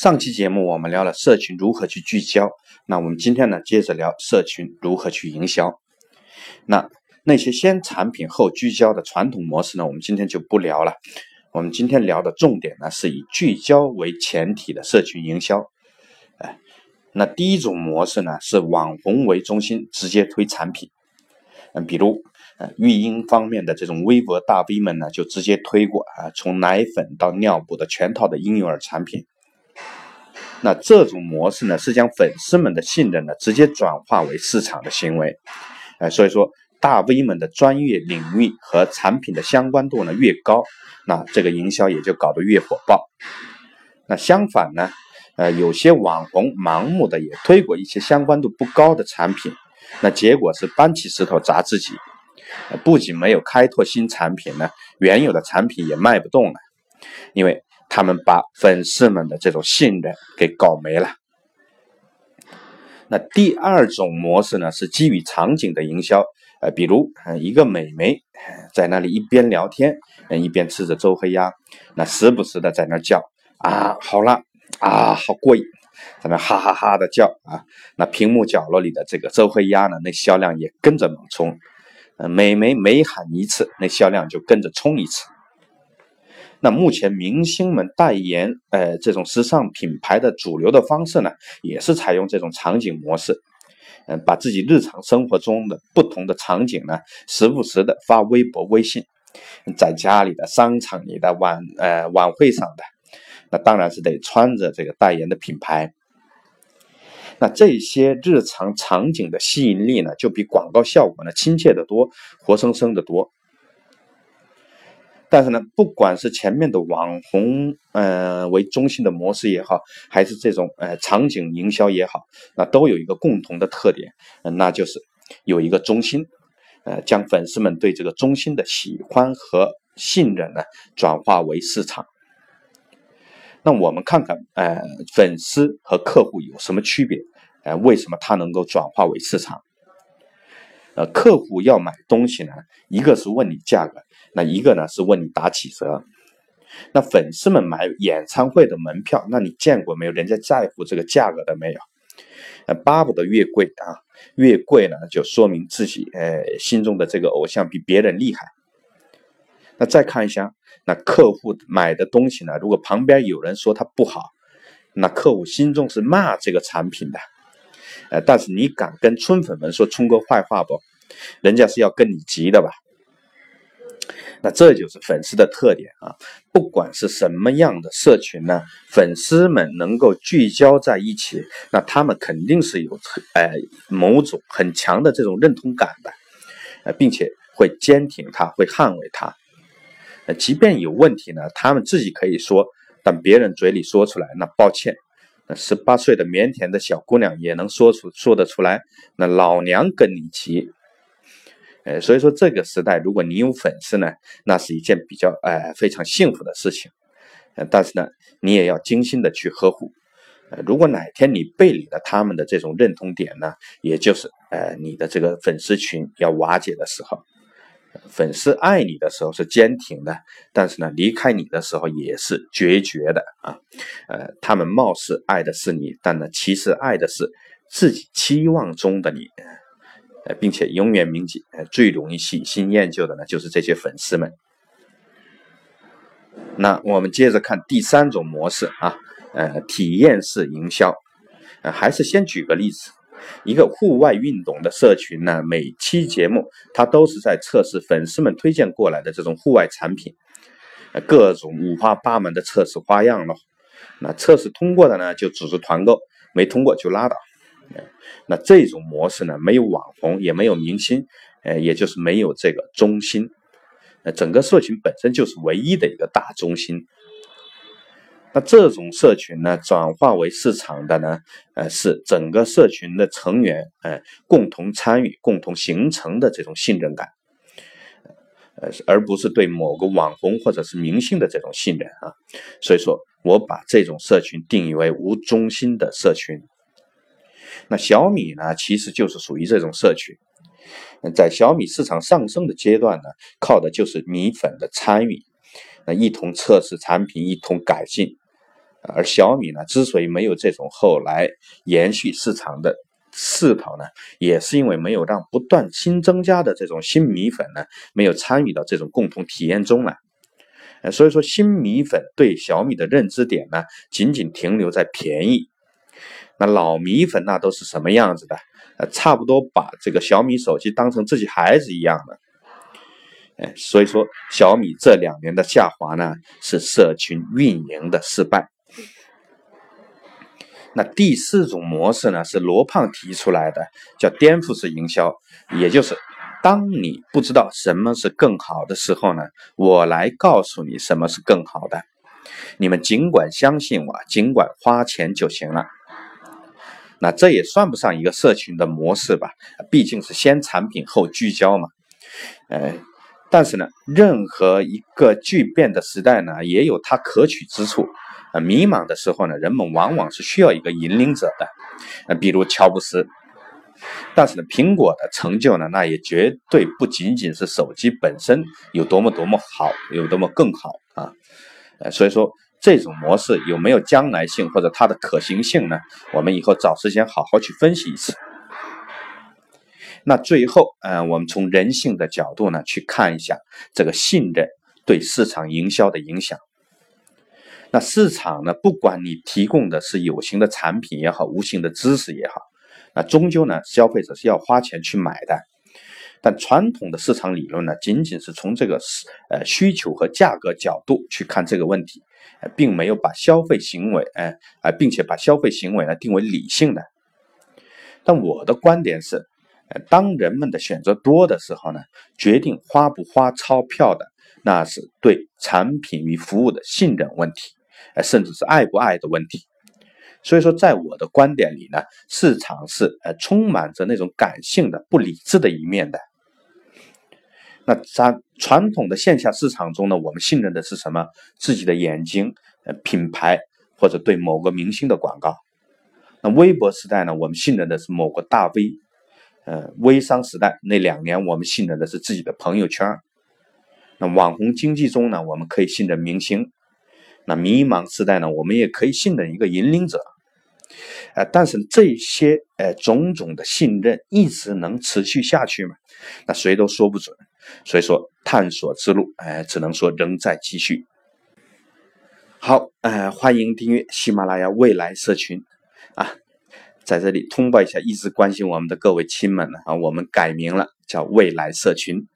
上期节目我们聊了社群如何去聚焦，那我们今天呢接着聊社群如何去营销。那那些先产品后聚焦的传统模式呢，我们今天就不聊了。我们今天聊的重点呢是以聚焦为前提的社群营销。哎，那第一种模式呢是网红为中心直接推产品。嗯，比如呃育婴方面的这种微博大 V 们呢就直接推过啊，从奶粉到尿布的全套的婴幼儿产品。那这种模式呢，是将粉丝们的信任呢，直接转化为市场的行为，呃，所以说大 V 们的专业领域和产品的相关度呢越高，那这个营销也就搞得越火爆。那相反呢，呃，有些网红盲目的也推过一些相关度不高的产品，那结果是搬起石头砸自己，不仅没有开拓新产品呢，原有的产品也卖不动了，因为。他们把粉丝们的这种信任给搞没了。那第二种模式呢，是基于场景的营销，呃，比如一个美眉在那里一边聊天，一边吃着周黑鸭，那时不时的在那叫啊，好辣啊，好过瘾，在那哈哈哈的叫啊，那屏幕角落里的这个周黑鸭呢，那销量也跟着猛冲，呃，美眉每喊一次，那销量就跟着冲一次。那目前明星们代言，呃，这种时尚品牌的主流的方式呢，也是采用这种场景模式，嗯，把自己日常生活中的不同的场景呢，时不时的发微博、微信，在家里的、商场里的、晚呃晚会上的，那当然是得穿着这个代言的品牌。那这些日常场景的吸引力呢，就比广告效果呢亲切的多，活生生的多。但是呢，不管是前面的网红，呃为中心的模式也好，还是这种呃场景营销也好，那都有一个共同的特点，那就是有一个中心，呃将粉丝们对这个中心的喜欢和信任呢转化为市场。那我们看看，呃粉丝和客户有什么区别？呃为什么它能够转化为市场？呃，客户要买东西呢，一个是问你价格，那一个呢是问你打几折。那粉丝们买演唱会的门票，那你见过没有？人家在乎这个价格的没有？呃，巴不得越贵啊，越贵呢就说明自己呃心中的这个偶像比别人厉害。那再看一下，那客户买的东西呢，如果旁边有人说他不好，那客户心中是骂这个产品的。呃，但是你敢跟春粉们说春哥坏话不？人家是要跟你急的吧？那这就是粉丝的特点啊！不管是什么样的社群呢，粉丝们能够聚焦在一起，那他们肯定是有呃某种很强的这种认同感的，呃，并且会坚挺他，会捍卫他。呃，即便有问题呢，他们自己可以说，但别人嘴里说出来，那抱歉。那十八岁的腼腆的小姑娘也能说出说得出来，那老娘跟你急，呃，所以说这个时代，如果你有粉丝呢，那是一件比较呃非常幸福的事情，呃，但是呢，你也要精心的去呵护，呃，如果哪天你背离了他们的这种认同点呢，也就是呃你的这个粉丝群要瓦解的时候。粉丝爱你的时候是坚挺的，但是呢，离开你的时候也是决绝的啊。呃，他们貌似爱的是你，但呢，其实爱的是自己期望中的你。呃，并且永远铭记，呃，最容易喜新厌旧的呢，就是这些粉丝们。那我们接着看第三种模式啊，呃，体验式营销。呃，还是先举个例子。一个户外运动的社群呢，每期节目它都是在测试粉丝们推荐过来的这种户外产品，各种五花八门的测试花样咯。那测试通过的呢，就组织团购；没通过就拉倒。那这种模式呢，没有网红，也没有明星，呃，也就是没有这个中心。那整个社群本身就是唯一的一个大中心。那这种社群呢，转化为市场的呢，呃，是整个社群的成员，呃，共同参与、共同形成的这种信任感，呃，而不是对某个网红或者是明星的这种信任啊。所以说，我把这种社群定义为无中心的社群。那小米呢，其实就是属于这种社群，在小米市场上升的阶段呢，靠的就是米粉的参与，那一同测试产品，一同改进。而小米呢，之所以没有这种后来延续市场的势头呢，也是因为没有让不断新增加的这种新米粉呢，没有参与到这种共同体验中来。呃，所以说新米粉对小米的认知点呢，仅仅停留在便宜。那老米粉那都是什么样子的？呃，差不多把这个小米手机当成自己孩子一样的。哎，所以说小米这两年的下滑呢，是社群运营的失败。那第四种模式呢，是罗胖提出来的，叫颠覆式营销，也就是当你不知道什么是更好的时候呢，我来告诉你什么是更好的，你们尽管相信我，尽管花钱就行了。那这也算不上一个社群的模式吧，毕竟是先产品后聚焦嘛。呃，但是呢，任何一个巨变的时代呢，也有它可取之处。呃，迷茫的时候呢，人们往往是需要一个引领者的，呃，比如乔布斯。但是呢，苹果的成就呢，那也绝对不仅仅是手机本身有多么多么好，有多么更好啊。呃，所以说这种模式有没有将来性或者它的可行性呢？我们以后找时间好好去分析一次。那最后，呃，我们从人性的角度呢，去看一下这个信任对市场营销的影响。那市场呢？不管你提供的是有形的产品也好，无形的知识也好，那终究呢，消费者是要花钱去买的。但传统的市场理论呢，仅仅是从这个呃需求和价格角度去看这个问题，呃并没有把消费行为，哎啊，并且把消费行为呢定为理性的。但我的观点是，呃当人们的选择多的时候呢，决定花不花钞票的，那是对产品与服务的信任问题。呃，甚至是爱不爱的问题。所以说，在我的观点里呢，市场是呃充满着那种感性的、不理智的一面的。那咱传统的线下市场中呢，我们信任的是什么？自己的眼睛、呃品牌或者对某个明星的广告。那微博时代呢，我们信任的是某个大 V。呃，微商时代那两年，我们信任的是自己的朋友圈。那网红经济中呢，我们可以信任明星。那迷茫时代呢，我们也可以信任一个引领者，呃，但是这些呃种种的信任一直能持续下去吗？那谁都说不准。所以说，探索之路，哎，只能说仍在继续。好，呃，欢迎订阅喜马拉雅未来社群啊，在这里通报一下，一直关心我们的各位亲们啊，我们改名了，叫未来社群。